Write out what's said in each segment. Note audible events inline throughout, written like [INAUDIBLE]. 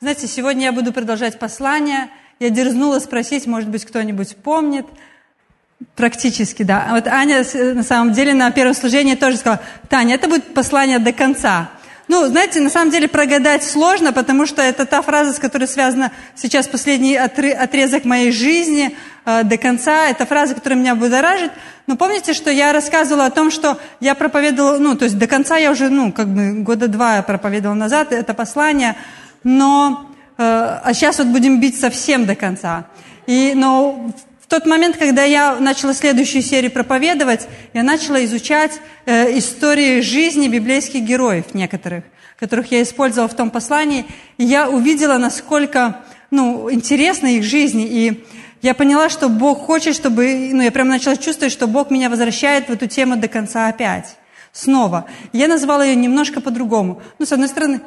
Знаете, сегодня я буду продолжать послание. Я дерзнула спросить, может быть, кто-нибудь помнит. Практически, да. Вот Аня, на самом деле, на первом служении тоже сказала, Таня, это будет послание до конца. Ну, знаете, на самом деле прогадать сложно, потому что это та фраза, с которой связана сейчас последний отрезок моей жизни э, до конца. Это фраза, которая меня будоражит. Но помните, что я рассказывала о том, что я проповедовала, ну, то есть до конца я уже, ну, как бы года два проповедовала назад это послание, но, э, а сейчас вот будем бить совсем до конца. И, но в тот момент, когда я начала следующую серию проповедовать, я начала изучать э, истории жизни библейских героев некоторых, которых я использовала в том послании, и я увидела, насколько ну, интересна их жизнь, и я поняла, что Бог хочет, чтобы... Ну, я прямо начала чувствовать, что Бог меня возвращает в эту тему до конца опять. Снова. Я назвала ее немножко по-другому. Ну, с одной стороны,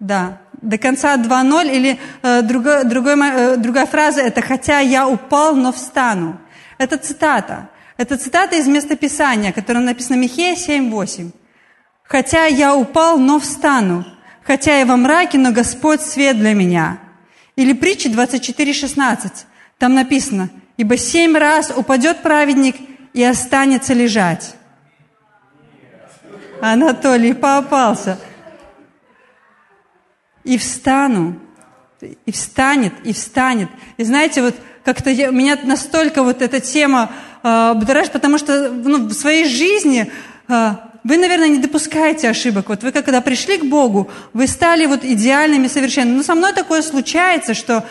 да, до конца 2.0 или э, другой, другой, э, другая фраза это «хотя я упал, но встану». Это цитата. Это цитата из местописания, которое написано Михея 7.8. «Хотя я упал, но встану, хотя я во мраке, но Господь свет для меня». Или притча 24.16. Там написано «Ибо семь раз упадет праведник и останется лежать». Анатолий попался – и встану, и встанет, и встанет. И знаете, вот как-то я, меня настолько вот эта тема э, будоражит, потому что ну, в своей жизни э, вы, наверное, не допускаете ошибок. Вот вы, когда пришли к Богу, вы стали вот идеальными совершенно. Но со мной такое случается, что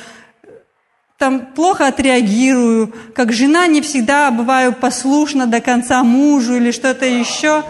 там плохо отреагирую, как жена не всегда бываю послушна до конца мужу или что-то еще.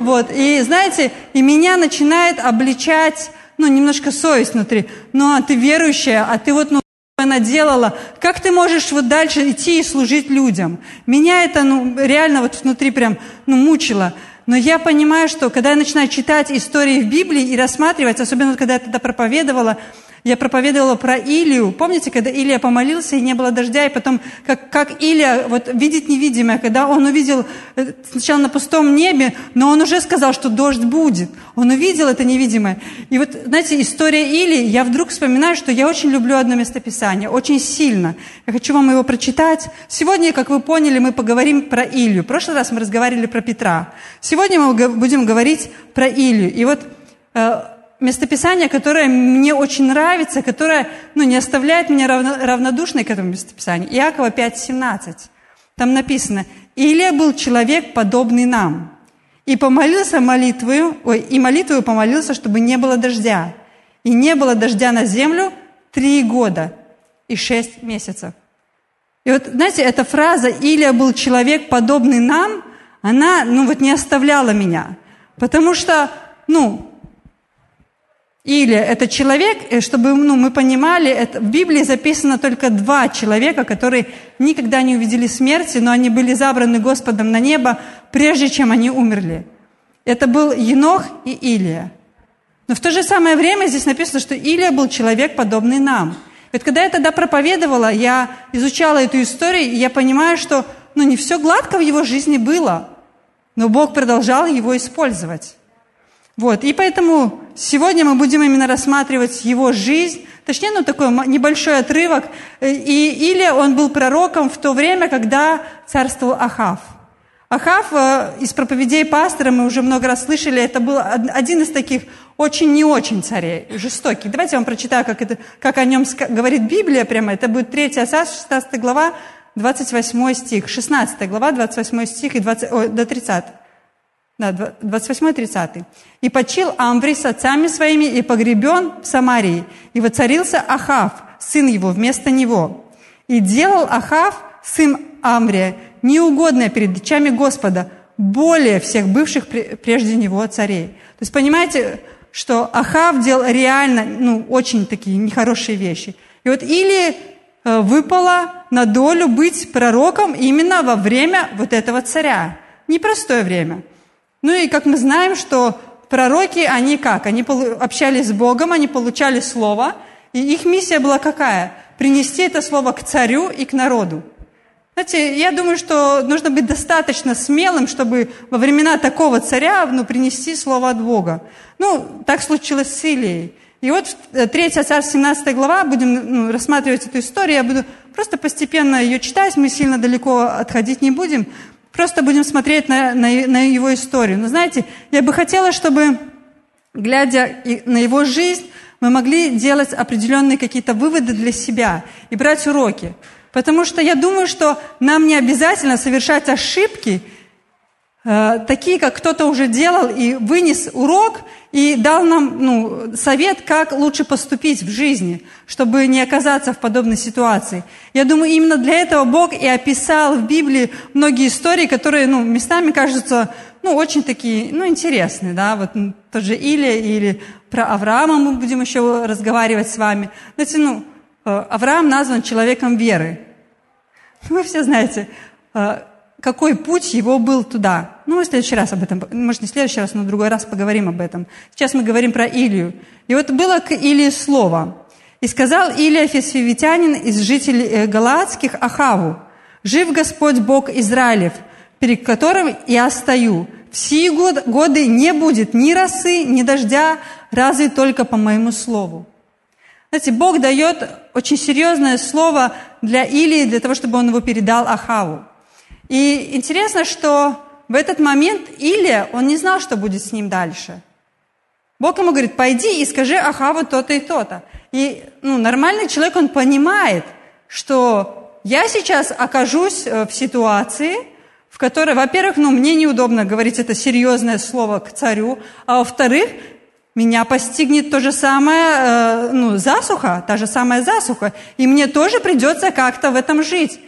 Вот. И знаете, и меня начинает обличать ну, немножко совесть внутри. Ну, а ты верующая, а ты вот, ну, она делала, как ты можешь вот дальше идти и служить людям? Меня это, ну, реально вот внутри прям, ну, мучило. Но я понимаю, что когда я начинаю читать истории в Библии и рассматривать, особенно когда я тогда проповедовала, я проповедовала про Илию. Помните, когда Илия помолился, и не было дождя, и потом, как, как Илия вот, видит невидимое, когда он увидел э, сначала на пустом небе, но он уже сказал, что дождь будет. Он увидел это невидимое. И вот, знаете, история Илии, я вдруг вспоминаю, что я очень люблю одно местописание, очень сильно. Я хочу вам его прочитать. Сегодня, как вы поняли, мы поговорим про Илью. В прошлый раз мы разговаривали про Петра. Сегодня мы будем говорить про Илью. И вот э, местописание, которое мне очень нравится, которое ну, не оставляет меня равно, равнодушной к этому местописанию. Иакова 5.17. Там написано, «Илия был человек, подобный нам, и помолился молитвою, ой, и молитвою помолился, чтобы не было дождя. И не было дождя на землю три года и шесть месяцев». И вот, знаете, эта фраза «Илия был человек, подобный нам», она, ну вот, не оставляла меня. Потому что, ну, или это человек, э, чтобы ну, мы понимали, это, в Библии записано только два человека, которые никогда не увидели смерти, но они были забраны Господом на небо, прежде чем они умерли. Это был Енох и Илия. Но в то же самое время здесь написано, что Илия был человек, подобный нам. Ведь когда я тогда проповедовала, я изучала эту историю, и я понимаю, что ну, не все гладко в его жизни было, но Бог продолжал его использовать. Вот, и поэтому сегодня мы будем именно рассматривать его жизнь, точнее, ну, такой небольшой отрывок. И Илия, он был пророком в то время, когда царствовал Ахав. Ахав э, из проповедей пастора, мы уже много раз слышали, это был один из таких очень не очень царей, жестоких. Давайте я вам прочитаю, как, это, как о нем говорит Библия прямо. Это будет 3 Асас, 16 глава, 28 стих. 16 глава, 28 стих и 20, о, до 30. Да, 28-30. «И почил Амври с отцами своими и погребен в Самарии, и воцарился Ахав, сын его, вместо него. И делал Ахав, сын Амврия, неугодное перед очами Господа, более всех бывших прежде него царей». То есть понимаете, что Ахав делал реально, ну, очень такие нехорошие вещи. И вот или э, выпало на долю быть пророком именно во время вот этого царя. Непростое время. Ну и как мы знаем, что пророки, они как? Они общались с Богом, они получали слово, и их миссия была какая? Принести это слово к царю и к народу. Знаете, я думаю, что нужно быть достаточно смелым, чтобы во времена такого царя ну, принести слово от Бога. Ну, так случилось с Илией. И вот 3 э, царств 17 глава, будем ну, рассматривать эту историю, я буду просто постепенно ее читать, мы сильно далеко отходить не будем, просто будем смотреть на, на, на его историю. Но знаете, я бы хотела, чтобы, глядя на его жизнь, мы могли делать определенные какие-то выводы для себя и брать уроки. Потому что я думаю, что нам не обязательно совершать ошибки, такие, как кто-то уже делал и вынес урок, и дал нам ну, совет, как лучше поступить в жизни, чтобы не оказаться в подобной ситуации. Я думаю, именно для этого Бог и описал в Библии многие истории, которые ну, местами кажутся ну, очень такие, ну, интересные, да, вот тот же Илия или про Авраама мы будем еще разговаривать с вами. Знаете, ну, э, Авраам назван человеком веры. [LAUGHS] Вы все знаете, э, какой путь его был туда. Ну, в следующий раз об этом, может, не в следующий раз, но в другой раз поговорим об этом. Сейчас мы говорим про Илию. И вот было к Илии слово. «И сказал Илия Фесфивитянин из жителей э, Галаадских Ахаву, «Жив Господь Бог Израилев, перед которым я стою. В сии годы не будет ни росы, ни дождя, разве только по моему слову». Знаете, Бог дает очень серьезное слово для Илии, для того, чтобы он его передал Ахаву. И интересно, что в этот момент Илия, он не знал, что будет с ним дальше. Бог ему говорит, пойди и скажи Ахаву то-то и то-то. И ну, нормальный человек, он понимает, что я сейчас окажусь э, в ситуации, в которой, во-первых, ну, мне неудобно говорить это серьезное слово к царю, а во-вторых, меня постигнет то же самое, э, ну, засуха, та же самая засуха, и мне тоже придется как-то в этом жить.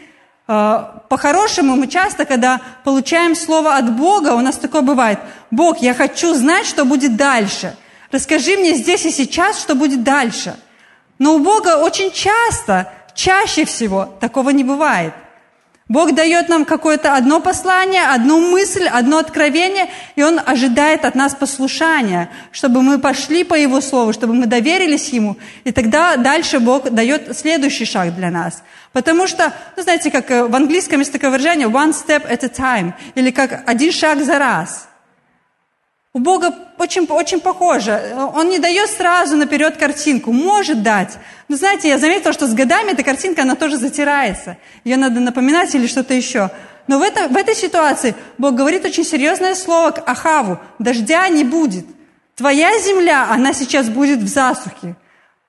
Э, по-хорошему, мы часто, когда получаем слово от Бога, у нас такое бывает. Бог, я хочу знать, что будет дальше. Расскажи мне здесь и сейчас, что будет дальше. Но у Бога очень часто, чаще всего такого не бывает. Бог дает нам какое-то одно послание, одну мысль, одно откровение, и Он ожидает от нас послушания, чтобы мы пошли по Его Слову, чтобы мы доверились Ему, и тогда дальше Бог дает следующий шаг для нас. Потому что, ну, знаете, как э, в английском есть такое выражение «one step at a time», или как «один шаг за раз». У Бога очень, очень похоже. Он не дает сразу наперед картинку. Может дать. Но знаете, я заметила, что с годами эта картинка, она тоже затирается. Ее надо напоминать или что-то еще. Но в, это, в этой ситуации Бог говорит очень серьезное слово к Ахаву. Дождя не будет. Твоя земля, она сейчас будет в засухе.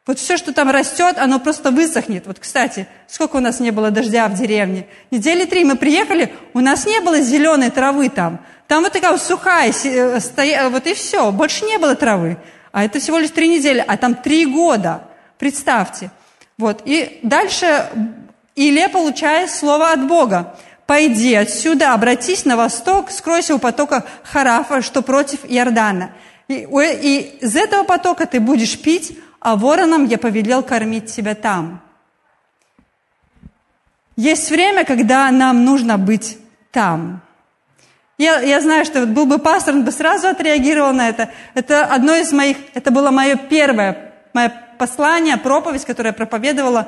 Вот все, что там растет, оно просто высохнет. Вот, кстати, сколько у нас не было дождя в деревне? Недели три мы приехали, у нас не было зеленой травы там. Там вот такая сухая, э, стоя, вот и все, больше не было травы. А это всего лишь три недели, а там три года. Представьте. Вот. И дальше Илия получает слово от Бога. «Пойди отсюда, обратись на восток, скройся у потока Харафа, что против Иордана. И, и из этого потока ты будешь пить, а воронам я повелел кормить тебя там. Есть время, когда нам нужно быть там. Я, я знаю, что был бы пастор, он бы сразу отреагировал на это. Это одно из моих, это было мое первое, мое послание, проповедь, которое я проповедовала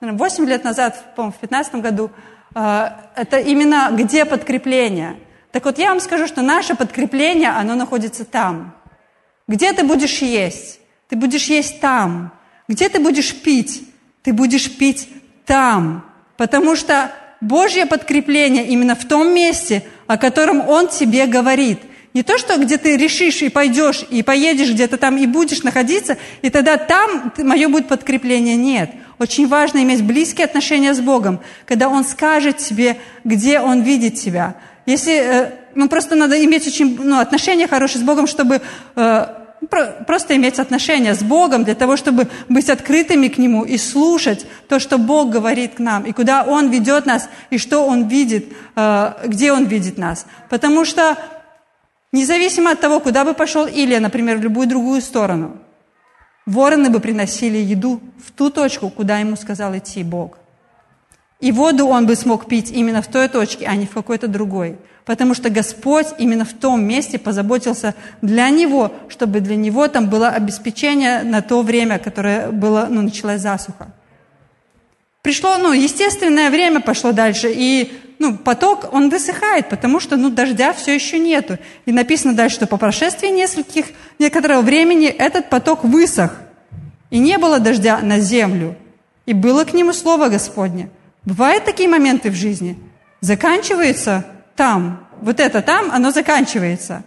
8 лет назад, по-моему, в 15 году. А, это именно где подкрепление. Так вот, я вам скажу, что наше подкрепление, оно находится там. Где ты будешь есть? Ты будешь есть там. Где ты будешь пить? Ты будешь пить там. Потому что Божье подкрепление именно в том месте, о котором Он тебе говорит. Не то, что где ты решишь и пойдешь, и поедешь где-то там, и будешь находиться, и тогда там мое будет подкрепление. Нет. Очень важно иметь близкие отношения с Богом, когда Он скажет тебе, где Он видит тебя. Если, э, ну, просто надо иметь очень, ну, отношения хорошие с Богом, чтобы э, просто иметь отношения с Богом для того, чтобы быть открытыми к Нему и слушать то, что Бог говорит к нам, и куда Он ведет нас, и что Он видит, э, где Он видит нас. Потому что независимо от того, куда бы пошел Илия, например, в любую другую сторону, вороны бы приносили еду в ту точку, куда ему сказал идти Бог. И воду он бы смог пить именно в той точке, а не в какой-то другой потому что Господь именно в том месте позаботился для него, чтобы для него там было обеспечение на то время, которое было, ну, началась засуха. Пришло, ну, естественное время пошло дальше, и ну, поток, он высыхает, потому что ну, дождя все еще нету. И написано дальше, что по прошествии нескольких, некоторого времени этот поток высох. и не было дождя на землю, и было к нему слово Господне. Бывают такие моменты в жизни. Заканчивается там. Вот это там, оно заканчивается.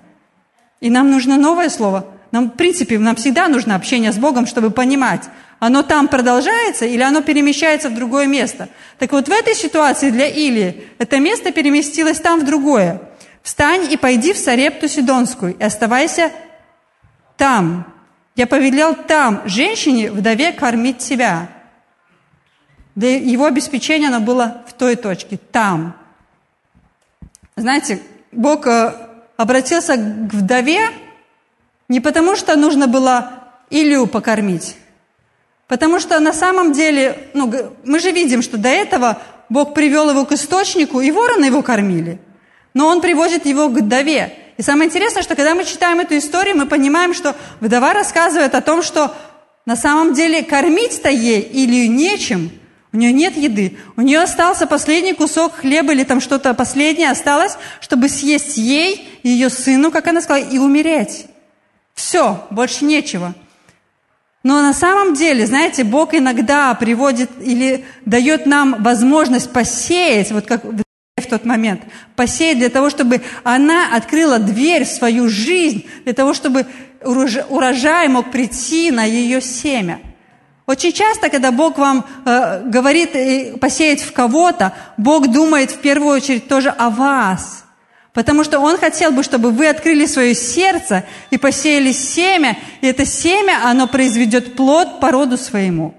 И нам нужно новое слово. Нам, в принципе, нам всегда нужно общение с Богом, чтобы понимать, оно там продолжается или оно перемещается в другое место. Так вот, в этой ситуации для Илии это место переместилось там в другое. «Встань и пойди в Сарепту Сидонскую, и оставайся там. Я повелел там женщине, вдове, кормить себя». Для его обеспечения оно было в той точке, там. Знаете, Бог э, обратился к вдове не потому, что нужно было Илью покормить, потому что на самом деле, ну, мы же видим, что до этого Бог привел его к источнику, и вороны его кормили. Но он приводит его к вдове. И самое интересное, что когда мы читаем эту историю, мы понимаем, что вдова рассказывает о том, что на самом деле кормить-то ей или нечем – у нее нет еды. У нее остался последний кусок хлеба или там что-то последнее осталось, чтобы съесть ей, ее сыну, как она сказала, и умереть. Все, больше нечего. Но на самом деле, знаете, Бог иногда приводит или дает нам возможность посеять, вот как в тот момент, посеять для того, чтобы она открыла дверь в свою жизнь, для того, чтобы урожай мог прийти на ее семя. Очень часто, когда Бог вам э, говорит э, посеять в кого-то, Бог думает в первую очередь тоже о вас. Потому что Он хотел бы, чтобы вы открыли свое сердце и посеяли семя, и это семя, оно произведет плод по роду своему.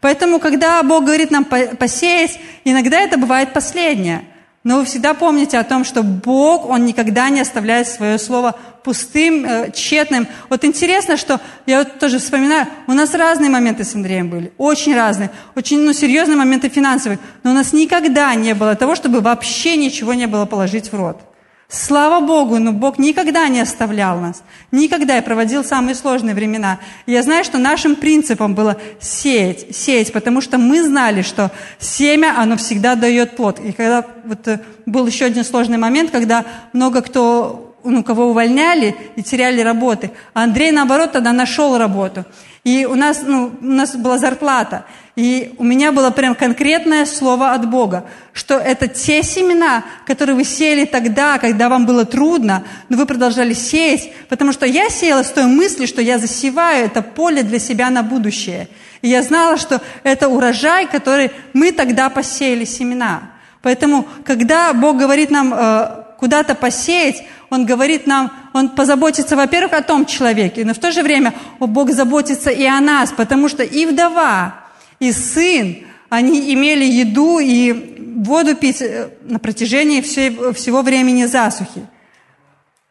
Поэтому, когда Бог говорит нам посеять, иногда это бывает последнее – но вы всегда помните о том, что Бог, Он никогда не оставляет свое слово пустым, э, тщетным. Вот интересно, что я вот тоже вспоминаю, у нас разные моменты с Андреем были, очень разные, очень ну, серьезные моменты финансовые, но у нас никогда не было того, чтобы вообще ничего не было положить в рот. Слава Богу, но Бог никогда не оставлял нас. Никогда. Я проводил самые сложные времена. Я знаю, что нашим принципом было сеять, сеять, потому что мы знали, что семя, оно всегда дает плод. И когда вот э, был еще один сложный момент, когда много кто, ну, кого увольняли и теряли работы, а Андрей, наоборот, тогда нашел работу. И у нас, ну, у нас была зарплата. И у меня было прям конкретное слово от Бога, что это те семена, которые вы сеяли тогда, когда вам было трудно, но вы продолжали сеять, потому что я сеяла с той мыслью, что я засеваю это поле для себя на будущее. И я знала, что это урожай, который мы тогда посеяли семена. Поэтому, когда Бог говорит нам э, куда-то посеять, Он говорит нам, Он позаботится, во-первых, о том человеке, но в то же время о, Бог заботится и о нас, потому что и вдова, и сын, они имели еду и воду пить э, на протяжении всего времени засухи.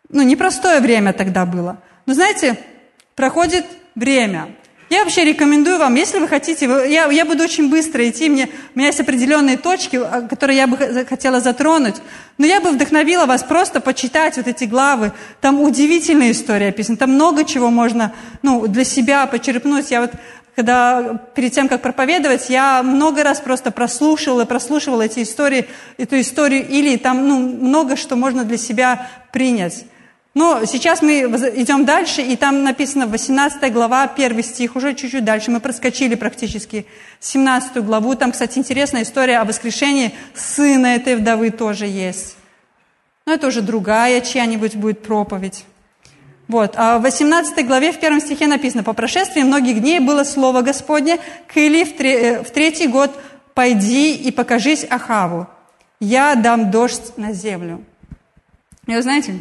Ну, непростое время тогда было. Но знаете, проходит время – я вообще рекомендую вам, если вы хотите, я, я буду очень быстро идти, мне, у меня есть определенные точки, а, которые я бы хотела затронуть, но я бы вдохновила вас просто почитать вот эти главы. Там удивительная история описана, там много чего можно ну, для себя почерпнуть. Я вот когда перед тем, как проповедовать, я много раз просто прослушивала, прослушивала эти истории, эту историю, или там ну, много что можно для себя принять. Но сейчас мы идем дальше, и там написано 18 глава, первый стих, уже чуть-чуть дальше. Мы проскочили практически 17 главу. Там, кстати, интересная история о воскрешении сына этой вдовы тоже есть. Но это уже другая чья-нибудь будет проповедь. Вот. А в 18 главе, в первом стихе написано, «По прошествии многих дней было слово Господне к Или в, э, в третий год, пойди и покажись Ахаву, я дам дождь на землю». И вы знаете,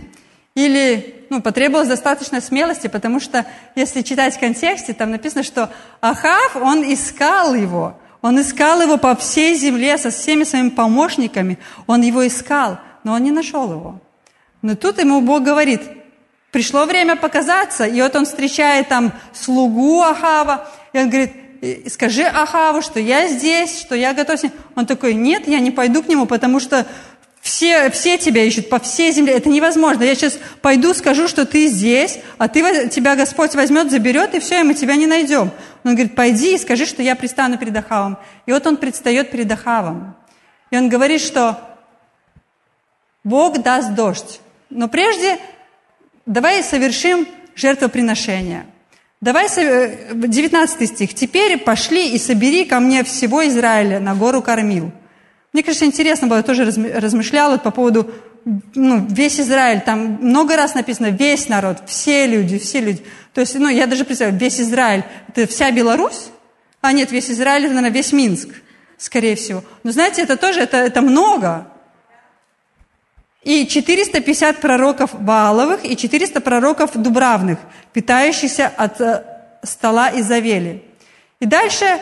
или ну, потребовалось достаточно смелости, потому что если читать в контексте, там написано, что Ахав, он искал его. Он искал его по всей земле со всеми своими помощниками. Он его искал, но он не нашел его. Но тут ему Бог говорит, пришло время показаться. И вот он встречает там слугу Ахава, и он говорит, скажи Ахаву, что я здесь, что я готов с ним. Он такой, нет, я не пойду к нему, потому что все, все тебя ищут по всей земле. Это невозможно. Я сейчас пойду, скажу, что ты здесь, а ты, тебя Господь возьмет, заберет, и все, и мы тебя не найдем. Он говорит, пойди и скажи, что я пристану перед Ахавом. И вот он предстает перед Ахавом. И он говорит, что Бог даст дождь. Но прежде давай совершим жертвоприношение. Давай, 19 стих. «Теперь пошли и собери ко мне всего Израиля на гору Кормил». Мне, кажется, интересно было, я тоже размышляла по поводу ну, весь Израиль, там много раз написано весь народ, все люди, все люди. То есть, ну, я даже представляю, весь Израиль, это вся Беларусь? А нет, весь Израиль, это, наверное, весь Минск, скорее всего. Но знаете, это тоже, это, это много. И 450 пророков Вааловых и 400 пророков Дубравных, питающихся от э, стола Изавели. И дальше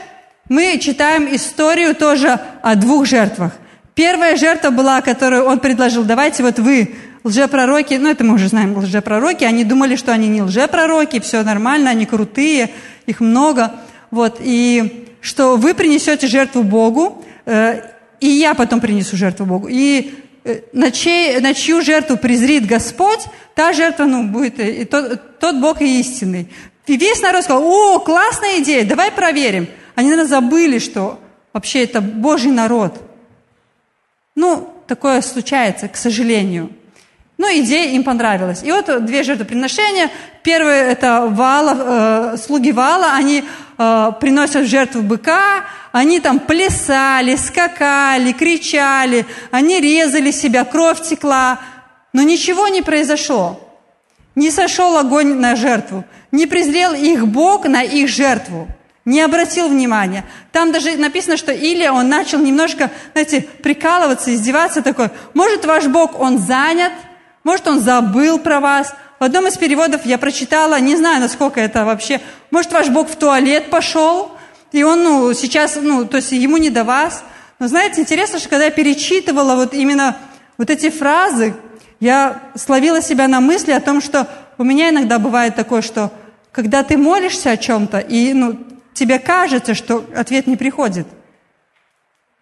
мы читаем историю тоже о двух жертвах – Первая жертва была, которую он предложил, давайте вот вы, лжепророки, ну это мы уже знаем, лжепророки, они думали, что они не лжепророки, все нормально, они крутые, их много, вот, и что вы принесете жертву Богу, э, и я потом принесу жертву Богу. И э, на, чей, на чью жертву презрит Господь, та жертва, ну, будет, и тот, тот Бог и истинный. И весь народ сказал, о, классная идея, давай проверим. Они, наверное, забыли, что вообще это Божий народ – ну, такое случается, к сожалению. Но ну, идея им понравилась. И вот две жертвоприношения. Первое – это вала, э, слуги вала, они э, приносят жертву быка, они там плясали, скакали, кричали, они резали себя, кровь текла, но ничего не произошло. Не сошел огонь на жертву, не презрел их Бог на их жертву – не обратил внимания. Там даже написано, что Илия, он начал немножко, знаете, прикалываться, издеваться такой. Может, ваш Бог, он занят, может, он забыл про вас. В одном из переводов я прочитала, не знаю, насколько это вообще, может, ваш Бог в туалет пошел, и он, ну, сейчас, ну, то есть ему не до вас. Но знаете, интересно, что когда я перечитывала вот именно вот эти фразы, я словила себя на мысли о том, что у меня иногда бывает такое, что когда ты молишься о чем-то, и ну, тебе кажется, что ответ не приходит.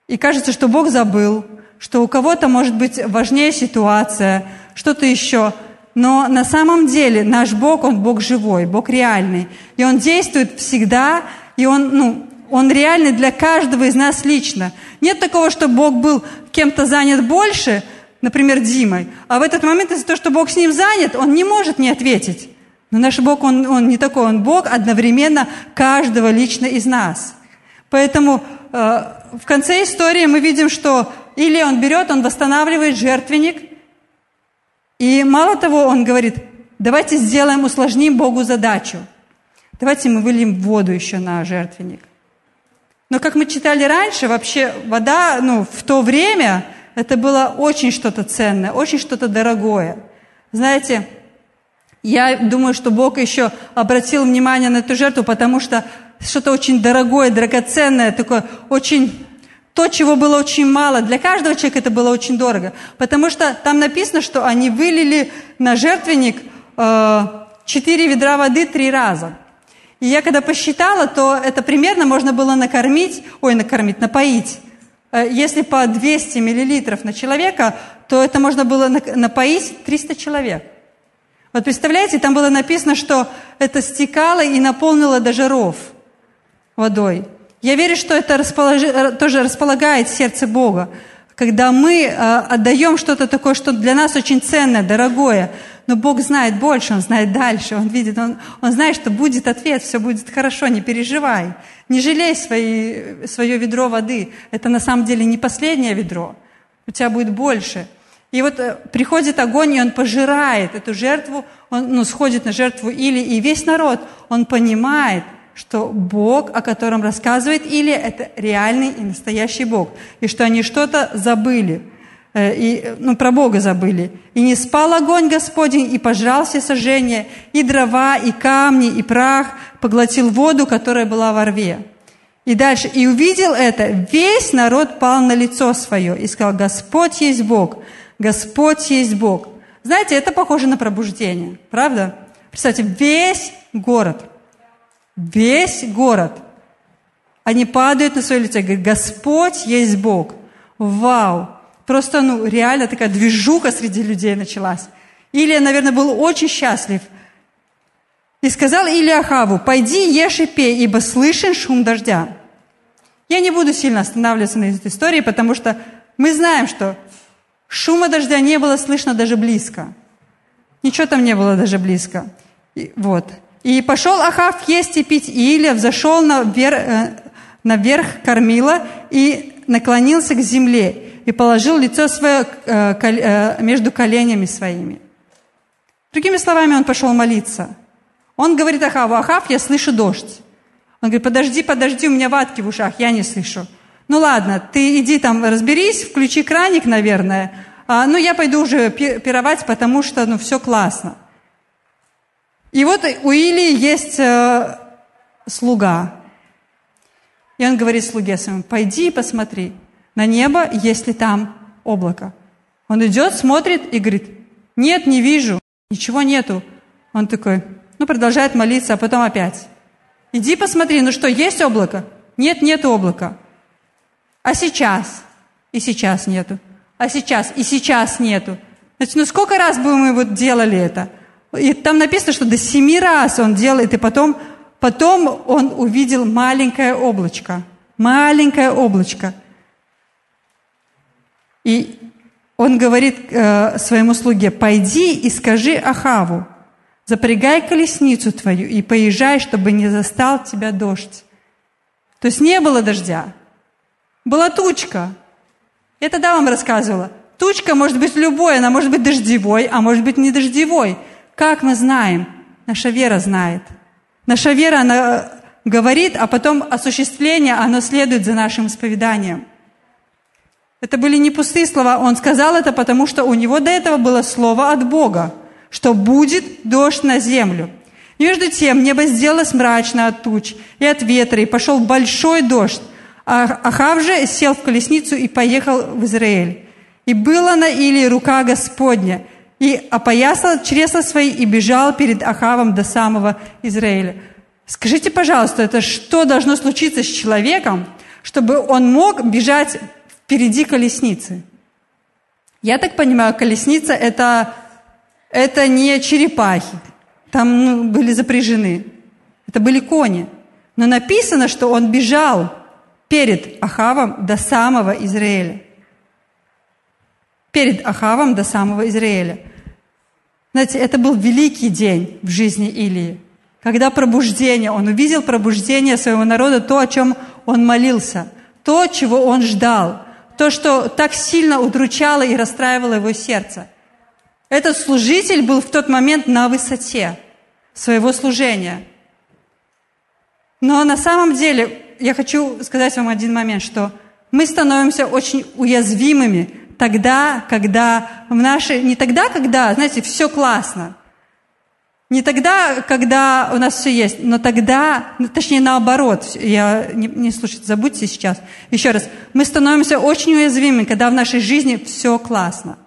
И кажется, что Бог забыл, что у кого-то может быть важнее ситуация, что-то еще. Но на самом деле наш Бог, Он Бог живой, Бог реальный. И Он действует всегда, и Он, ну, он реальный для каждого из нас лично. Нет такого, что Бог был кем-то занят больше, например, Димой, а в этот момент из-за того, что Бог с ним занят, он не может не ответить. Но наш Бог, он, он не такой, он Бог одновременно каждого лично из нас. Поэтому э, в конце истории мы видим, что или он берет, он восстанавливает жертвенник, и мало того, он говорит, давайте сделаем, усложним Богу задачу. Давайте мы выльем воду еще на жертвенник. Но как мы читали раньше, вообще вода, ну, в то время это было очень что-то ценное, очень что-то дорогое. Знаете, я думаю, что Бог еще обратил внимание на эту жертву, потому что что-то очень дорогое, драгоценное, такое очень то, чего было очень мало. Для каждого человека это было очень дорого. Потому что там написано, что они вылили на жертвенник э, четыре ведра воды три раза. И я когда посчитала, то это примерно можно было накормить, ой, накормить, напоить. Э, если по 200 миллилитров на человека, то это можно было напоить 300 человек. Вот представляете, там было написано, что это стекало и наполнило даже ров водой. Я верю, что это располож... Э, тоже располагает сердце Бога. Когда мы э, отдаем что-то такое, что для нас очень ценное, дорогое, но Бог знает больше, Он знает дальше, Он видит, Он, он знает, что будет ответ, все будет хорошо, не переживай. Не жалей свои, свое ведро воды. Это на самом деле не последнее ведро. У тебя будет больше – и вот э, приходит огонь, и он пожирает эту жертву, он ну, сходит на жертву Или, и весь народ, он понимает, что Бог, о котором рассказывает Или, это реальный и настоящий Бог, и что они что-то забыли, э, и, ну, про Бога забыли. «И не спал огонь Господень, и пожрал все сожжения, и дрова, и камни, и прах, поглотил воду, которая была во рве». И дальше, «И увидел это, весь народ пал на лицо свое, и сказал, Господь есть Бог, Господь есть Бог. Знаете, это похоже на пробуждение, правда? Представьте, весь город, весь город, они падают на свое лицо и говорят, Господь есть Бог. Вау! Просто, ну, реально такая движуха среди людей началась. Илия, наверное, был очень счастлив. И сказал Илия Ахаву, пойди, ешь и пей, ибо слышен шум дождя. Я не буду сильно останавливаться на этой истории, потому что мы знаем, что Шума дождя не было слышно даже близко. Ничего там не было даже близко. И, вот. И пошел Ахав есть и пить, и Илия взошел наверх, э, наверх кормила и наклонился к земле и положил лицо свое э, э, между коленями своими. Другими словами, он пошел молиться. Он говорит Ахаву, Ахав, я слышу дождь. Он говорит, подожди, подожди, у меня ватки в ушах, я не слышу. Ну ладно, ты иди там разберись, включи краник, наверное. А, ну я пойду уже пировать, потому что ну все классно. И вот у Илии есть э, слуга. И он говорит слуге своему, пойди и посмотри на небо, есть ли там облако. Он идет, смотрит и говорит, нет, не вижу, ничего нету. Он такой, ну продолжает молиться, а потом опять. Иди посмотри, ну что, есть облако? Нет, нет облака. А сейчас? И сейчас нету. А сейчас? И сейчас нету. Значит, ну сколько раз бы мы вот делали это? И там написано, что до семи раз он делает, и потом, потом он увидел маленькое облачко. Маленькое облачко. И он говорит э, своему слуге, пойди и скажи Ахаву, запрягай колесницу твою и поезжай, чтобы не застал тебя дождь. То есть не было дождя, была тучка. Я тогда вам рассказывала. Тучка может быть любой, она может быть дождевой, а может быть не дождевой. Как мы знаем? Наша вера знает. Наша вера, она говорит, а потом осуществление, оно следует за нашим исповеданием. Это были не пустые слова. Он сказал это, потому что у него до этого было слово от Бога, что будет дождь на землю. Между тем небо сделалось мрачно от туч и от ветра, и пошел большой дождь. Ахав же сел в колесницу и поехал в Израиль. И была на Илии рука Господня – и опоясал чресла свои и бежал перед Ахавом до самого Израиля. Скажите, пожалуйста, это что должно случиться с человеком, чтобы он мог бежать впереди колесницы? Я так понимаю, колесница это, это не черепахи. Там ну, были запряжены. Это были кони. Но написано, что он бежал перед Ахавом до самого Израиля перед Ахавом до самого Израиля. Знаете, это был великий день в жизни Илии, когда пробуждение, он увидел пробуждение своего народа, то, о чем он молился, то, чего он ждал, то, что так сильно удручало и расстраивало его сердце. Этот служитель был в тот момент на высоте своего служения. Но на самом деле я хочу сказать вам один момент, что мы становимся очень уязвимыми тогда, когда в нашей... Не тогда, когда, знаете, все классно. Не тогда, когда у нас все есть, но тогда, ну, точнее наоборот, я не, не слушайте, забудьте сейчас. Еще раз, мы становимся очень уязвимыми, когда в нашей жизни все классно.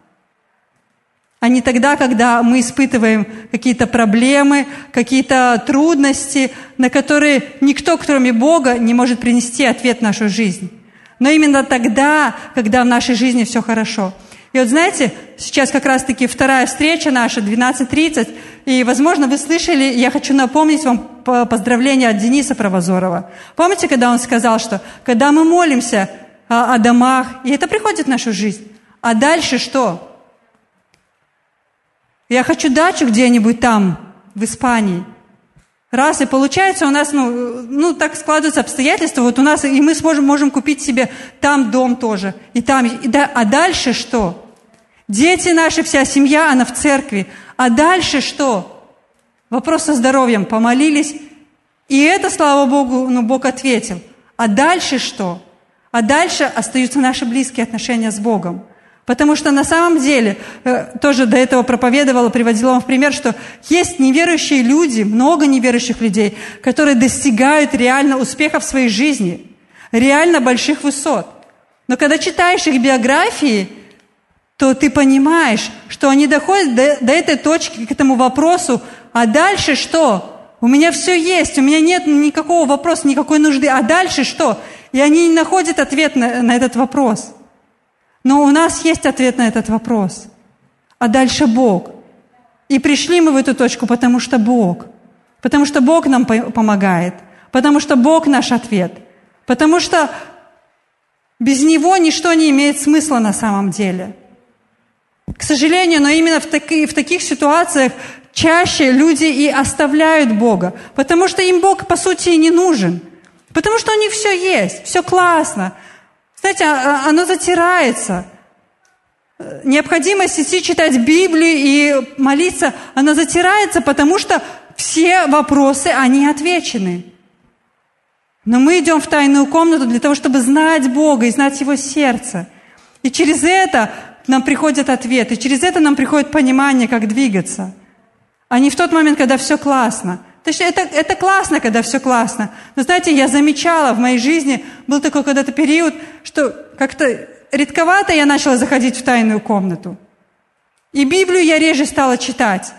А не тогда, когда мы испытываем какие-то проблемы, какие-то трудности, на которые никто, кроме Бога, не может принести ответ в нашу жизнь но именно тогда, когда в нашей жизни все хорошо. И вот знаете, сейчас как раз-таки вторая встреча наша, 12.30, и, возможно, вы слышали, я хочу напомнить вам поздравление от Дениса Провозорова. Помните, когда он сказал, что когда мы молимся о, о домах, и это приходит в нашу жизнь, а дальше что? Я хочу дачу где-нибудь там, в Испании. Раз, и получается у нас, ну, ну, так складываются обстоятельства, вот у нас, и мы сможем, можем купить себе там дом тоже, и там, и да, а дальше что? Дети наши, вся семья, она в церкви. А дальше что? Вопрос со здоровьем. Помолились, и это, слава Богу, ну, Бог ответил. А дальше что? А дальше остаются наши близкие отношения с Богом. Потому что на самом деле, э, тоже до этого проповедовала, приводила вам в пример, что есть неверующие люди, много неверующих людей, которые достигают реально успеха в своей жизни, реально больших высот. Но когда читаешь их биографии, то ты понимаешь, что они доходят до, до этой точки, к этому вопросу, а дальше что? У меня все есть, у меня нет никакого вопроса, никакой нужды, а дальше что? И они не находят ответ на, на этот вопрос – но у нас есть ответ на этот вопрос. А дальше Бог. И пришли мы в эту точку, потому что Бог. Потому что Бог нам помогает. Потому что Бог наш ответ. Потому что без Него ничто не имеет смысла на самом деле. К сожалению, но именно в, таки, в таких ситуациях чаще люди и оставляют Бога, потому что им Бог, по сути, и не нужен. Потому что у них все есть, все классно. Знаете, а, а, оно затирается. Необходимость идти читать Библию и молиться, она затирается, потому что все вопросы, они отвечены. Но мы идем в тайную комнату для того, чтобы знать Бога и знать Его сердце. И через это нам приходят ответы, через это нам приходит понимание, как двигаться. А не в тот момент, когда все классно. То есть это, это классно, когда все классно. Но знаете, я замечала в моей жизни, был такой когда-то период, что как-то редковато я начала заходить в тайную комнату. И Библию я реже стала читать.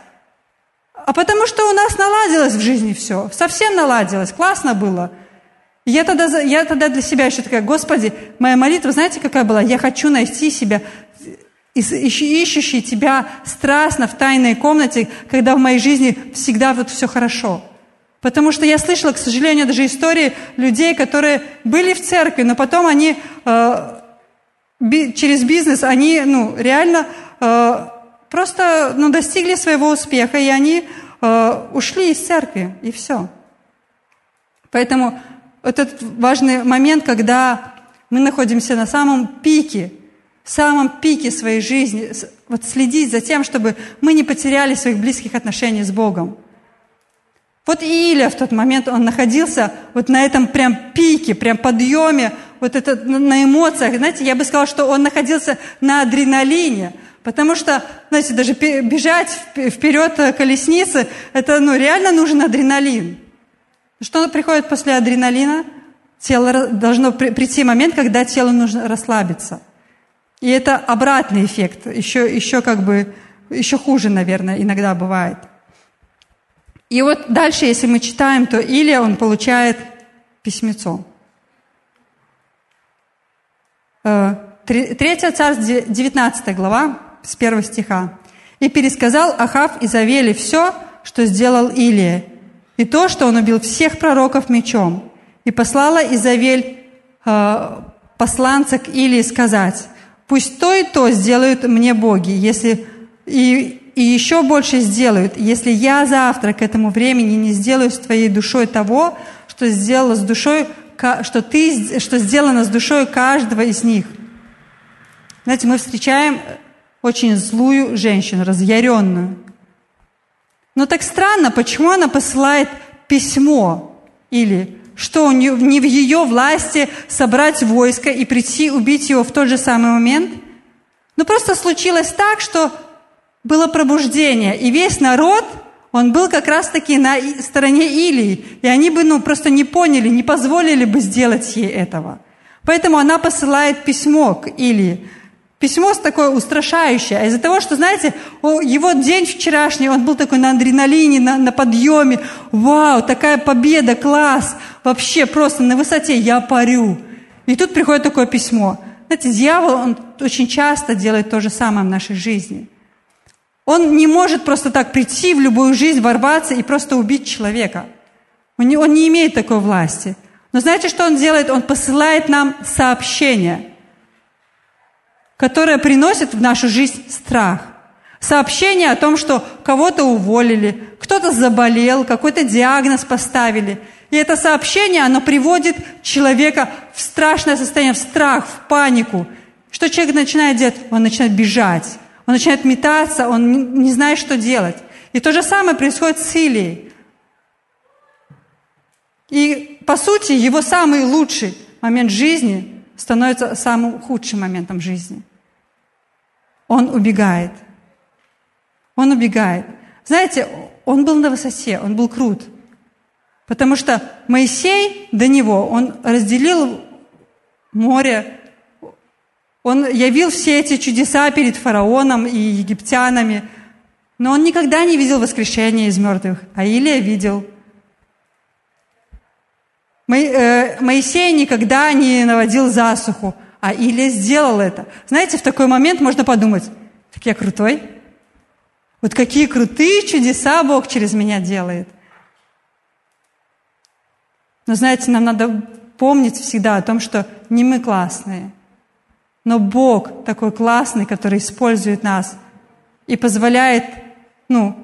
А потому что у нас наладилось в жизни все. Совсем наладилось. Классно было. Я тогда, я тогда для себя еще такая, Господи, моя молитва, знаете, какая была? Я хочу найти себя, ищущий Тебя страстно в тайной комнате, когда в моей жизни всегда вот все хорошо. Потому что я слышала, к сожалению, даже истории людей, которые были в церкви, но потом они э, через бизнес, они ну, реально э, просто ну, достигли своего успеха, и они э, ушли из церкви, и все. Поэтому этот важный момент, когда мы находимся на самом пике, в самом пике своей жизни, вот следить за тем, чтобы мы не потеряли своих близких отношений с Богом. Вот Илия в тот момент, он находился вот на этом прям пике, прям подъеме, вот это на эмоциях. Знаете, я бы сказала, что он находился на адреналине, потому что, знаете, даже бежать вперед колесницы, это ну, реально нужен адреналин. Что приходит после адреналина? Тело должно прийти момент, когда телу нужно расслабиться. И это обратный эффект, еще, еще как бы, еще хуже, наверное, иногда бывает. И вот дальше, если мы читаем, то Илия, он получает письмецо. Э, Третья царств, 19 глава, с первого стиха. «И пересказал Ахав Изавели все, что сделал Илия, и то, что он убил всех пророков мечом. И послала Изавель э, посланца к Илии сказать, «Пусть то и то сделают мне боги, если и, и еще больше сделают, если я завтра к этому времени не сделаю с твоей душой того, что сделала с душой, что, ты, что сделано с душой каждого из них». Знаете, мы встречаем очень злую женщину, разъяренную – но так странно, почему она посылает письмо или что не в ее власти собрать войско и прийти убить его в тот же самый момент? Ну просто случилось так, что было пробуждение, и весь народ, он был как раз-таки на стороне Илии, и они бы ну, просто не поняли, не позволили бы сделать ей этого. Поэтому она посылает письмо к Илии, Письмо такое устрашающее. А из-за того, что, знаете, его день вчерашний, он был такой на адреналине, на, на подъеме. Вау, такая победа, класс. Вообще просто на высоте я парю. И тут приходит такое письмо. Знаете, дьявол, он очень часто делает то же самое в нашей жизни. Он не может просто так прийти в любую жизнь, ворваться и просто убить человека. Он не, он не имеет такой власти. Но знаете, что он делает? Он посылает нам сообщение – которое приносит в нашу жизнь страх. Сообщение о том, что кого-то уволили, кто-то заболел, какой-то диагноз поставили. И это сообщение, оно приводит человека в страшное состояние, в страх, в панику. Что человек начинает делать? Он начинает бежать, он начинает метаться, он не, знает, что делать. И то же самое происходит с Илией. И, по сути, его самый лучший момент жизни становится самым худшим моментом жизни он убегает. Он убегает. Знаете, он был на высоте, он был крут. Потому что Моисей до него, он разделил море, он явил все эти чудеса перед фараоном и египтянами, но он никогда не видел воскрешения из мертвых, а Илия видел. Э, Моисей никогда не наводил засуху, а Илия сделал это. Знаете, в такой момент можно подумать, так я крутой. Вот какие крутые чудеса Бог через меня делает. Но знаете, нам надо помнить всегда о том, что не мы классные, но Бог такой классный, который использует нас и позволяет, ну,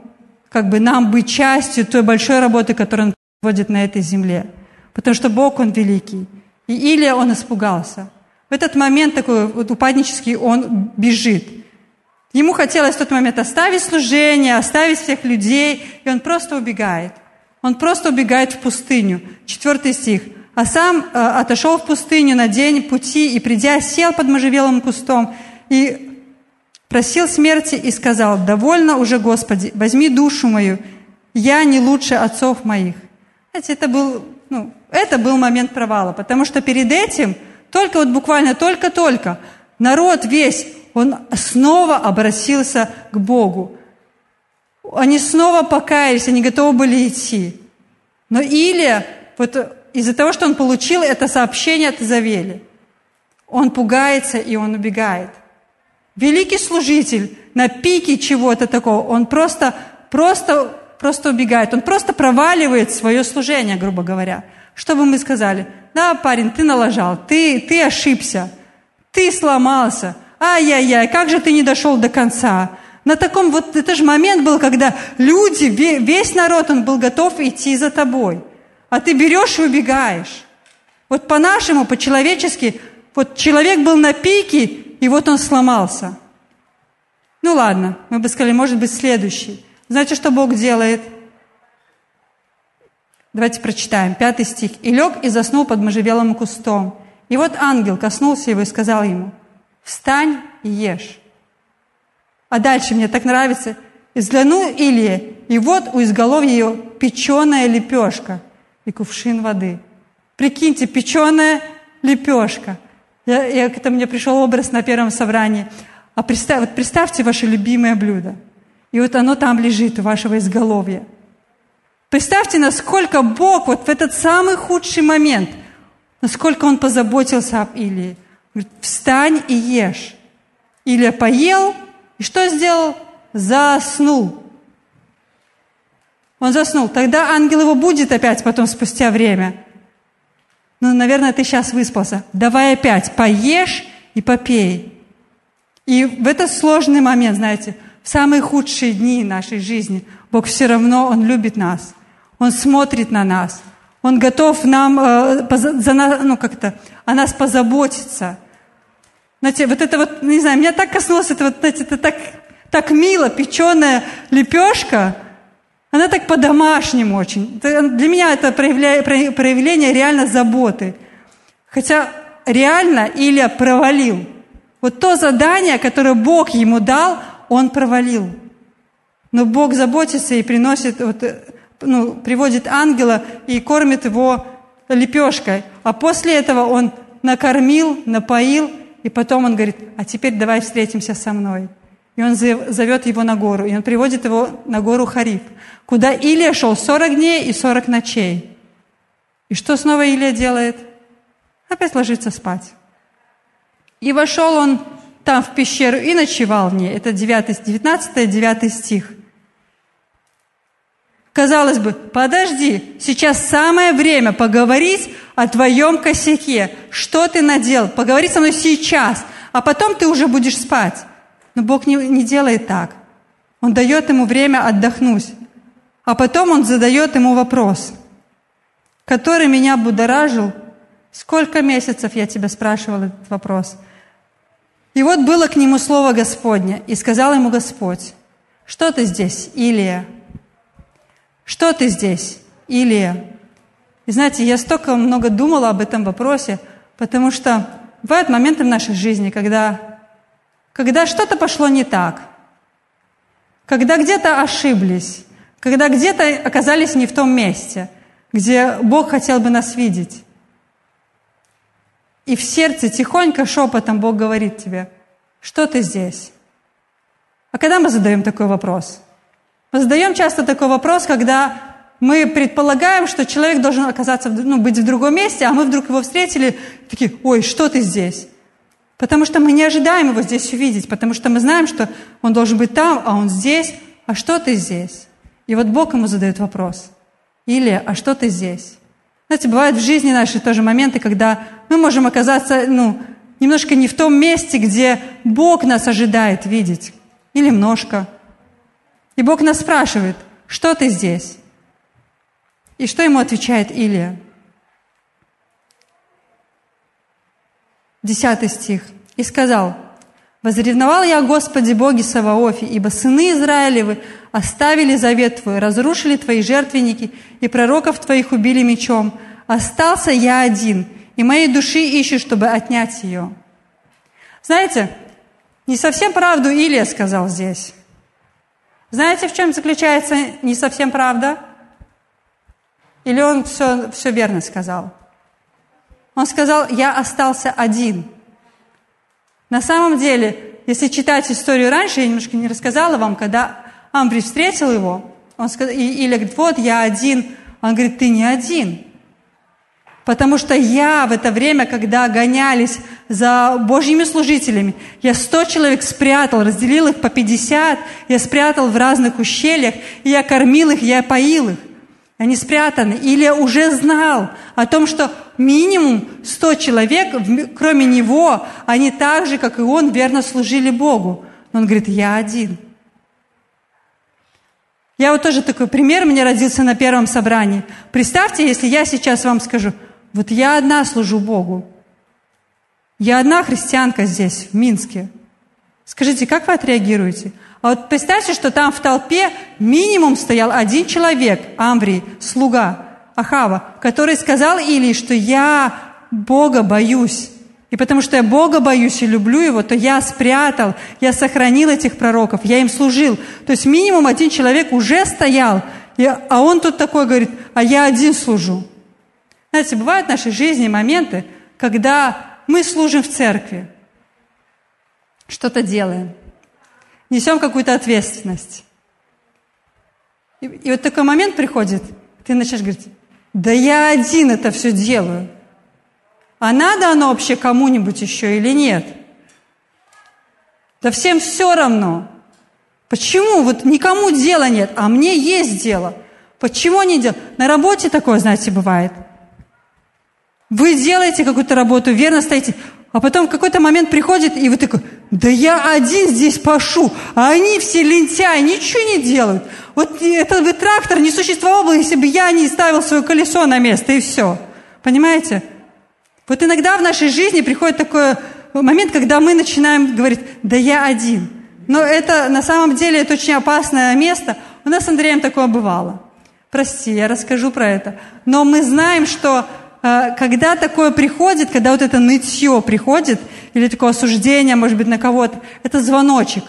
как бы нам быть частью той большой работы, которую Он проводит на этой земле. Потому что Бог, Он великий. И Илия, он испугался. В этот момент такой вот упаднический он бежит. Ему хотелось в тот момент оставить служение, оставить всех людей, и он просто убегает. Он просто убегает в пустыню. Четвертый стих. А сам э, отошел в пустыню на день пути, и придя, сел под можжевелым кустом, и просил смерти, и сказал, «Довольно уже, Господи, возьми душу мою, я не лучше отцов моих». Знаете, это был, ну, это был момент провала, потому что перед этим, только вот буквально только-только, народ весь, он снова обратился к Богу. Они снова покаялись, они готовы были идти. Но Илия, вот из-за того, что он получил это сообщение от Изавели, он пугается и он убегает. Великий служитель на пике чего-то такого, он просто, просто, просто убегает, он просто проваливает свое служение, грубо говоря. Что бы мы сказали? Да, парень, ты налажал, ты, ты ошибся, ты сломался, ай-яй-яй, как же ты не дошел до конца? На таком вот, это же момент был, когда люди, весь народ, он был готов идти за тобой. А ты берешь и убегаешь. Вот по-нашему, по-человечески, вот человек был на пике, и вот он сломался. Ну ладно, мы бы сказали, может быть, следующий. Знаете, что Бог делает? Давайте прочитаем. Пятый стих. «И лег и заснул под можжевелым кустом. И вот ангел коснулся его и сказал ему, «Встань и ешь». А дальше мне так нравится. Взглянул Илья, и вот у изголовья ее печеная лепешка и кувшин воды. Прикиньте, печеная лепешка. Я, я, это мне пришел образ на первом собрании. А представь, вот представьте ваше любимое блюдо. И вот оно там лежит у вашего изголовья. Представьте, насколько Бог вот в этот самый худший момент, насколько Он позаботился об Илии. Говорит, встань и ешь. Илья поел, и что сделал? Заснул. Он заснул. Тогда ангел его будет опять потом спустя время. Ну, наверное, ты сейчас выспался. Давай опять, поешь и попей. И в этот сложный момент, знаете, в самые худшие дни нашей жизни, Бог все равно, Он любит нас. Он смотрит на нас. Он готов нам, э, за, ну, как-то, о нас позаботиться. Знаете, вот это вот, не знаю, меня так коснулось, это вот, знаете, это так, так мило, печеная лепешка, она так по-домашнему очень. Для меня это проявление, проявление реально заботы. Хотя реально Илья провалил. Вот то задание, которое Бог ему дал, он провалил. Но Бог заботится и приносит, вот, ну, приводит ангела и кормит его лепешкой. А после этого он накормил, напоил и потом он говорит, а теперь давай встретимся со мной. И он зовет его на гору, и он приводит его на гору Хариф, куда Илия шел 40 дней и 40 ночей. И что снова Илия делает? Опять ложится спать. И вошел он там в пещеру и ночевал в ней. Это 9, 19, 9 стих. Казалось бы, подожди, сейчас самое время поговорить о твоем косяке. Что ты надел? Поговори со мной сейчас, а потом ты уже будешь спать. Но Бог не, не делает так. Он дает ему время отдохнуть. А потом он задает ему вопрос, который меня будоражил. Сколько месяцев я тебя спрашивал этот вопрос? И вот было к нему слово Господне, и сказал ему Господь, что ты здесь, Илия? Что ты здесь, Илия? И знаете, я столько много думала об этом вопросе, потому что бывают моменты в нашей жизни, когда, когда что-то пошло не так, когда где-то ошиблись, когда где-то оказались не в том месте, где Бог хотел бы нас видеть. И в сердце тихонько, шепотом Бог говорит тебе, что ты здесь? А когда мы задаем такой вопрос – мы задаем часто такой вопрос, когда мы предполагаем, что человек должен оказаться, ну, быть в другом месте, а мы вдруг его встретили, такие, ой, что ты здесь? Потому что мы не ожидаем его здесь увидеть, потому что мы знаем, что он должен быть там, а он здесь, а что ты здесь? И вот Бог ему задает вопрос. Или, а что ты здесь? Знаете, бывают в жизни нашей тоже моменты, когда мы можем оказаться, ну, немножко не в том месте, где Бог нас ожидает видеть. Или немножко. И Бог нас спрашивает, что ты здесь? И что ему отвечает Илия? Десятый стих. «И сказал, «Возревновал я о Господе Боге Саваофе, ибо сыны Израилевы оставили завет Твой, разрушили Твои жертвенники, и пророков Твоих убили мечом. Остался я один, и моей души ищут, чтобы отнять ее». Знаете, не совсем правду Илия сказал здесь. Знаете, в чем заключается не совсем правда? Или он все, все верно сказал? Он сказал, я остался один. На самом деле, если читать историю раньше, я немножко не рассказала вам, когда Амбри встретил его, он сказал, и Илья говорит, вот я один. Он говорит, ты не один. Потому что я в это время, когда гонялись за Божьими служителями, я сто человек спрятал, разделил их по 50, я спрятал в разных ущельях, и я кормил их, я поил их. Они спрятаны. Или уже знал о том, что минимум 100 человек, кроме него, они так же, как и он, верно служили Богу. Но он говорит, я один. Я вот тоже такой пример, мне родился на первом собрании. Представьте, если я сейчас вам скажу – вот я одна служу Богу. Я одна христианка здесь, в Минске. Скажите, как вы отреагируете? А вот представьте, что там в толпе минимум стоял один человек, Амврий, слуга Ахава, который сказал Илии, что я Бога боюсь. И потому что я Бога боюсь и люблю Его, то я спрятал, я сохранил этих пророков, я им служил. То есть минимум один человек уже стоял, а он тут такой говорит, а я один служу. Знаете, бывают в нашей жизни моменты, когда мы служим в церкви, что-то делаем, несем какую-то ответственность. И, и вот такой момент приходит, ты начинаешь говорить, да я один это все делаю. А надо оно вообще кому-нибудь еще или нет? Да всем все равно. Почему? Вот никому дела нет, а мне есть дело. Почему не делают? На работе такое, знаете, бывает – вы делаете какую-то работу, верно стоите, а потом в какой-то момент приходит, и вы такой, да я один здесь пашу, а они все лентяи, ничего не делают. Вот этот бы трактор не существовал бы, если бы я не ставил свое колесо на место, и все. Понимаете? Вот иногда в нашей жизни приходит такой момент, когда мы начинаем говорить, да я один. Но это на самом деле это очень опасное место. У нас с Андреем такое бывало. Прости, я расскажу про это. Но мы знаем, что когда такое приходит, когда вот это нытье приходит, или такое осуждение, может быть, на кого-то, это звоночек.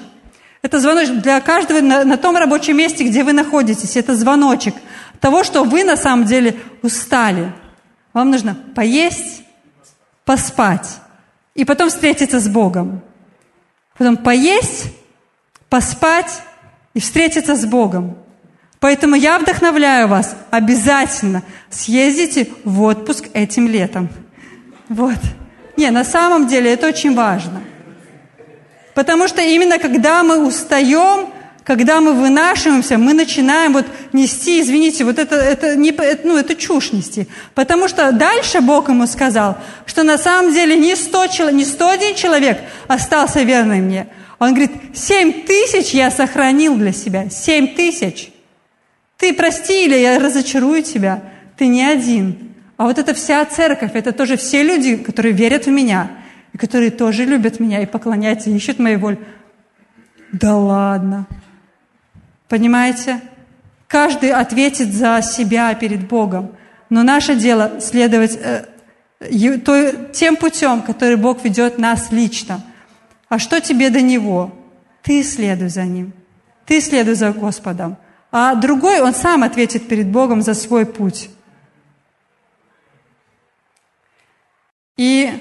Это звоночек для каждого на, на том рабочем месте, где вы находитесь. Это звоночек того, что вы на самом деле устали. Вам нужно поесть, поспать и потом встретиться с Богом. Потом поесть, поспать и встретиться с Богом. Поэтому я вдохновляю вас, обязательно съездите в отпуск этим летом. Вот. Не, на самом деле это очень важно. Потому что именно когда мы устаем, когда мы вынашиваемся, мы начинаем вот нести, извините, вот это, это, не, это, ну, это чушь нести. Потому что дальше Бог ему сказал, что на самом деле не, 100, не 101 человек остался верным мне. Он говорит, 7 тысяч я сохранил для себя. 7 тысяч. Ты прости, или я разочарую тебя. Ты не один. А вот эта вся церковь, это тоже все люди, которые верят в меня, и которые тоже любят меня и поклоняются, и ищут моей воли. Да ладно. Понимаете? Каждый ответит за себя перед Богом. Но наше дело следовать э, тем путем, который Бог ведет нас лично. А что тебе до Него? Ты следуй за Ним. Ты следуй за Господом а другой, он сам ответит перед Богом за свой путь. И,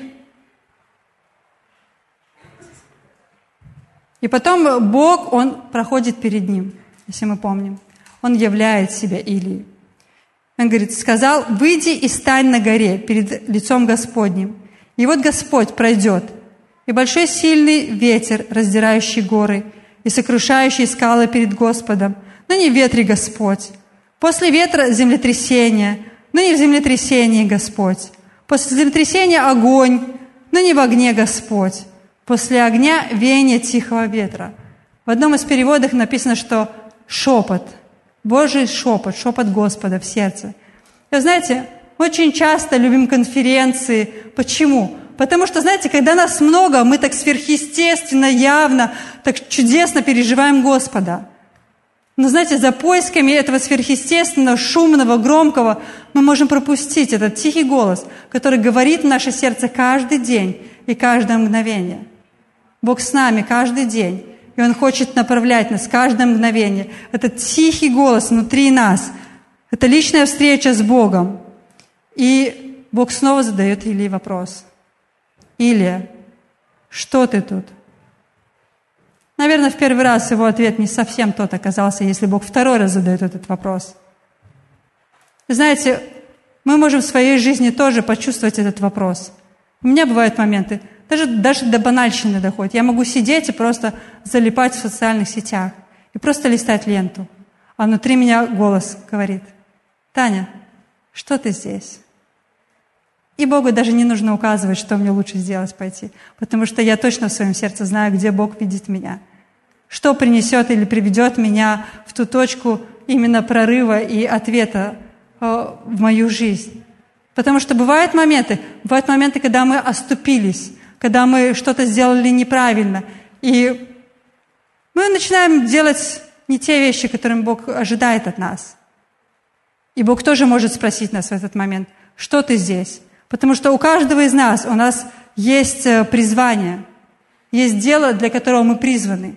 и потом Бог, Он проходит перед ним, если мы помним. Он являет себя Илии. Он говорит, сказал, выйди и стань на горе перед лицом Господним. И вот Господь пройдет, и большой сильный ветер, раздирающий горы, и сокрушающий скалы перед Господом – но не в ветре Господь. После ветра землетрясение, но не в землетрясении Господь. После землетрясения огонь, но не в огне Господь. После огня веяние тихого ветра. В одном из переводов написано, что шепот. Божий шепот, шепот Господа в сердце. И вы знаете, очень часто любим конференции. Почему? Потому что, знаете, когда нас много, мы так сверхъестественно, явно, так чудесно переживаем Господа. Но знаете, за поисками этого сверхъестественного, шумного, громкого мы можем пропустить этот тихий голос, который говорит в наше сердце каждый день и каждое мгновение. Бог с нами каждый день, и Он хочет направлять нас каждое мгновение. Этот тихий голос внутри нас, это личная встреча с Богом. И Бог снова задает Илии вопрос. Илия, что ты тут? Наверное, в первый раз его ответ не совсем тот оказался, если Бог второй раз задает этот вопрос. знаете, мы можем в своей жизни тоже почувствовать этот вопрос. У меня бывают моменты, даже, даже до банальщины доходит. Я могу сидеть и просто залипать в социальных сетях и просто листать ленту. А внутри меня голос говорит, Таня, что ты здесь? И Богу даже не нужно указывать, что мне лучше сделать пойти, потому что я точно в своем сердце знаю, где Бог видит меня. Что принесет или приведет меня в ту точку именно прорыва и ответа э, в мою жизнь. Потому что бывают моменты, бывают моменты, когда мы оступились, когда мы что-то сделали неправильно, и мы начинаем делать не те вещи, которыми Бог ожидает от нас. И Бог тоже может спросить нас в этот момент, что ты здесь? Потому что у каждого из нас, у нас есть э, призвание, есть дело, для которого мы призваны.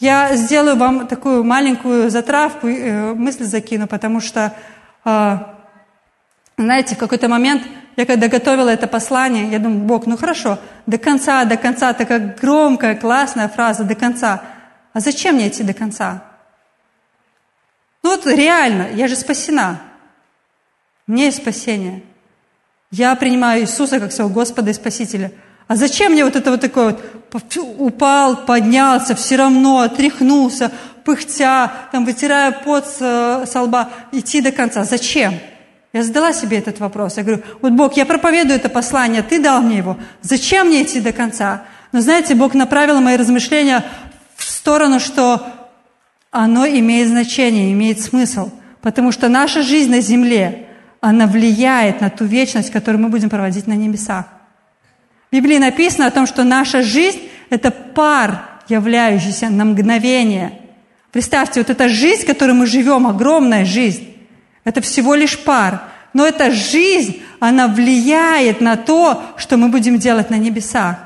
Я сделаю вам такую маленькую затравку, э, мысль закину, потому что, э, знаете, в какой-то момент я когда готовила это послание, я думаю, Бог, ну хорошо, до конца, до конца, такая громкая, классная фраза, до конца. А зачем мне идти до конца? Ну вот реально, я же спасена. Мне есть спасение. Я принимаю Иисуса как своего Господа и Спасителя. А зачем мне вот это вот такое вот упал, поднялся, все равно отряхнулся, пыхтя, там, вытирая пот с, со лба, идти до конца? Зачем? Я задала себе этот вопрос. Я говорю, вот Бог, я проповедую это послание, Ты дал мне его. Зачем мне идти до конца? Но знаете, Бог направил мои размышления в сторону, что оно имеет значение, имеет смысл. Потому что наша жизнь на земле – она влияет на ту вечность, которую мы будем проводить на небесах. В Библии написано о том, что наша жизнь – это пар, являющийся на мгновение. Представьте, вот эта жизнь, в которой мы живем, огромная жизнь, это всего лишь пар. Но эта жизнь, она влияет на то, что мы будем делать на небесах.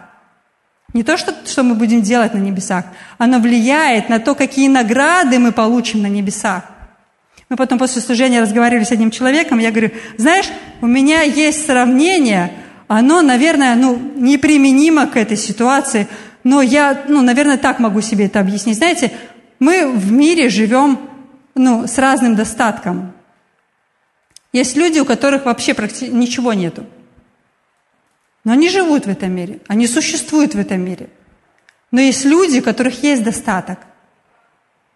Не то, что, что мы будем делать на небесах, она влияет на то, какие награды мы получим на небесах. Мы потом после служения разговаривали с одним человеком, я говорю, знаешь, у меня есть сравнение, оно, наверное, ну, неприменимо к этой ситуации, но я, ну, наверное, так могу себе это объяснить. Знаете, мы в мире живем ну, с разным достатком. Есть люди, у которых вообще практически ничего нету. Но они живут в этом мире, они существуют в этом мире. Но есть люди, у которых есть достаток,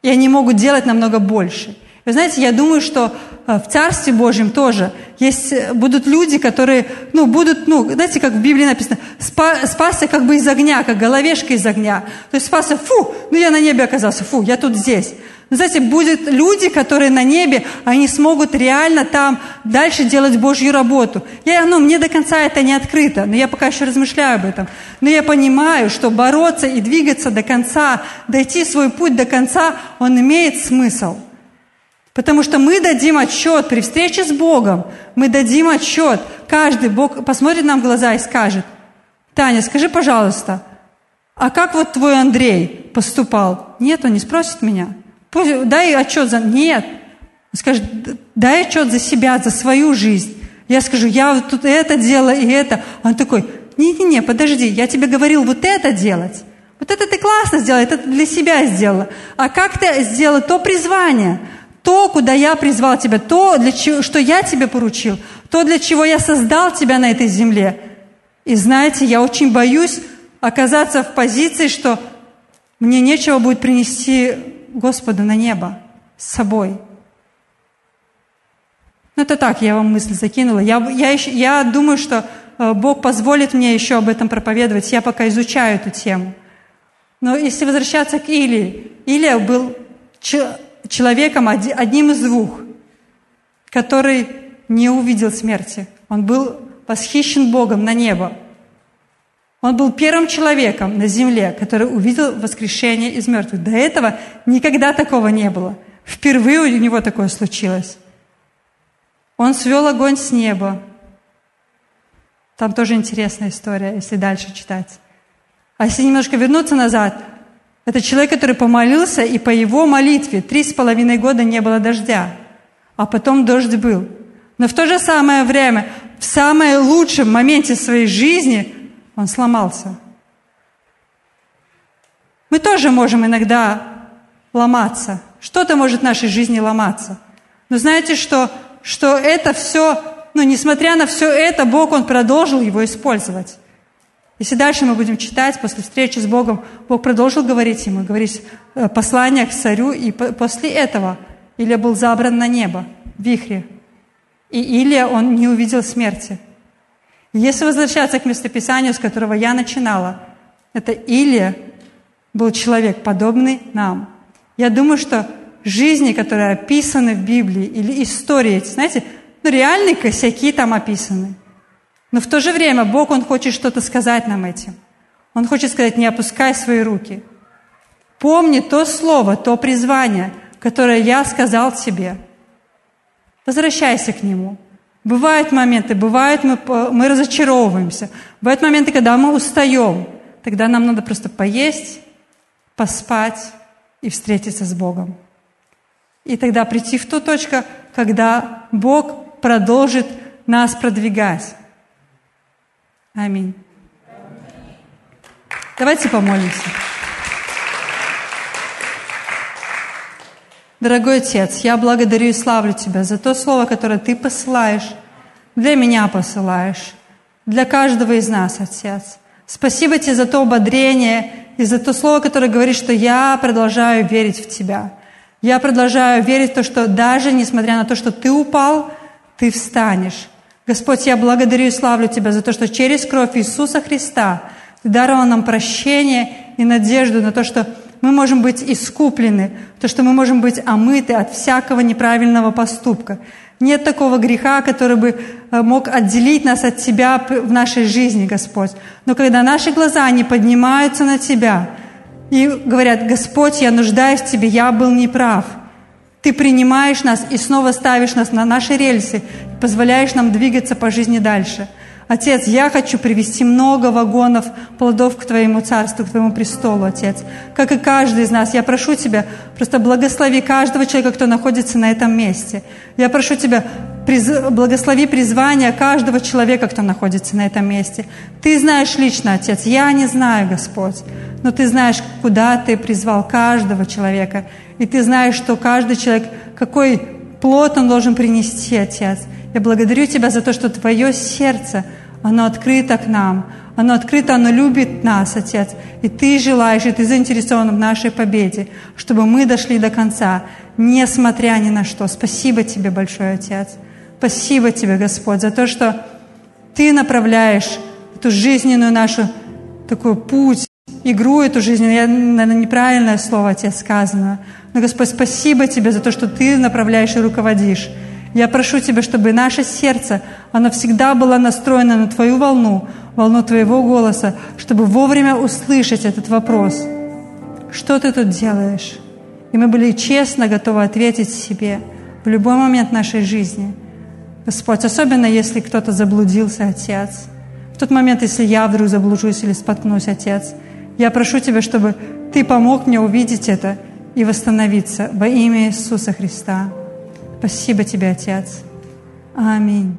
и они могут делать намного больше – вы знаете, я думаю, что э, в Царстве Божьем тоже есть, э, будут люди, которые, ну, будут, ну, знаете, как в Библии написано, спа, спасся как бы из огня, как головешка из огня. То есть спасся, фу, ну я на небе оказался, фу, я тут здесь. Но знаете, будут люди, которые на небе, они смогут реально там дальше делать Божью работу. Я, ну, мне до конца это не открыто, но я пока еще размышляю об этом. Но я понимаю, что бороться и двигаться до конца, дойти свой путь до конца, он имеет смысл – Потому что мы дадим отчет при встрече с Богом, мы дадим отчет. Каждый Бог посмотрит нам в глаза и скажет, Таня, скажи, пожалуйста, а как вот твой Андрей поступал? Нет, он не спросит меня. Дай отчет за... Нет. Он скажет, дай отчет за себя, за свою жизнь. Я скажу, я вот тут это делала и это. Он такой, не-не-не, подожди, я тебе говорил вот это делать. Вот это ты классно сделала, это ты для себя сделала. А как ты сделала то призвание? То, куда я призвал тебя, то, для чего, что я тебе поручил, то, для чего я создал тебя на этой земле. И знаете, я очень боюсь оказаться в позиции, что мне нечего будет принести Господу на небо с собой. Ну, это так, я вам мысль закинула. Я, я, еще, я думаю, что э, Бог позволит мне еще об этом проповедовать. Я пока изучаю эту тему. Но если возвращаться к Илии, Илия был человеком одним из двух, который не увидел смерти. Он был восхищен Богом на небо. Он был первым человеком на земле, который увидел воскрешение из мертвых. До этого никогда такого не было. Впервые у него такое случилось. Он свел огонь с неба. Там тоже интересная история, если дальше читать. А если немножко вернуться назад, это человек, который помолился, и по его молитве три с половиной года не было дождя, а потом дождь был. Но в то же самое время, в самом лучшем моменте своей жизни, он сломался. Мы тоже можем иногда ломаться. Что-то может в нашей жизни ломаться. Но знаете, что, что это все, ну, несмотря на все это, Бог, Он продолжил его использовать. Если дальше мы будем читать, после встречи с Богом, Бог продолжил говорить ему, говорить э, послание к царю, и после этого Илья был забран на небо, в вихре. И Илья, он не увидел смерти. если возвращаться к местописанию, с которого я начинала, это Илья был человек, подобный нам. Я думаю, что жизни, которые описаны в Библии, или истории, знаете, ну, реальные косяки там описаны – но в то же время Бог, Он хочет что-то сказать нам этим. Он хочет сказать, не опускай свои руки. Помни то слово, то призвание, которое я сказал тебе. Возвращайся к нему. Бывают моменты, бывают мы, мы разочаровываемся. Бывают моменты, когда мы устаем. Тогда нам надо просто поесть, поспать и встретиться с Богом. И тогда прийти в ту точку, когда Бог продолжит нас продвигать. Аминь. Давайте помолимся. Дорогой Отец, я благодарю и славлю Тебя за то слово, которое Ты посылаешь, для меня посылаешь, для каждого из нас, Отец. Спасибо Тебе за то ободрение и за то слово, которое говорит, что я продолжаю верить в Тебя. Я продолжаю верить в то, что даже несмотря на то, что Ты упал, Ты встанешь. Господь, я благодарю и славлю Тебя за то, что через кровь Иисуса Христа Ты даровал нам прощение и надежду на то, что мы можем быть искуплены, то, что мы можем быть омыты от всякого неправильного поступка. Нет такого греха, который бы э, мог отделить нас от Тебя в нашей жизни, Господь. Но когда наши глаза не поднимаются на Тебя и говорят, Господь, я нуждаюсь в Тебе, я был неправ – ты принимаешь нас и снова ставишь нас на наши рельсы, позволяешь нам двигаться по жизни дальше. Отец, я хочу привести много вагонов плодов к Твоему Царству, к Твоему престолу, Отец. Как и каждый из нас, я прошу Тебя, просто благослови каждого человека, кто находится на этом месте. Я прошу Тебя, благослови призвание каждого человека, кто находится на этом месте. Ты знаешь лично, Отец, я не знаю, Господь, но Ты знаешь, куда Ты призвал каждого человека. И Ты знаешь, что каждый человек, какой плод он должен принести, Отец. Я благодарю Тебя за то, что Твое сердце, оно открыто к нам, оно открыто, оно любит нас, Отец. И Ты желаешь, и Ты заинтересован в нашей победе, чтобы мы дошли до конца, несмотря ни на что. Спасибо Тебе большое, Отец. Спасибо Тебе, Господь, за то, что Ты направляешь эту жизненную нашу такой путь, игру эту жизненную. Я, наверное, неправильное слово, Отец, сказано. Но, Господь, спасибо Тебе за то, что Ты направляешь и руководишь. Я прошу Тебя, чтобы наше сердце, оно всегда было настроено на Твою волну, волну Твоего голоса, чтобы вовремя услышать этот вопрос. Что Ты тут делаешь? И мы были честно готовы ответить себе в любой момент нашей жизни – Господь, особенно если кто-то заблудился, Отец. В тот момент, если я вдруг заблужусь или споткнусь, Отец, я прошу Тебя, чтобы Ты помог мне увидеть это и восстановиться во имя Иисуса Христа. Спасибо Тебе, Отец. Аминь.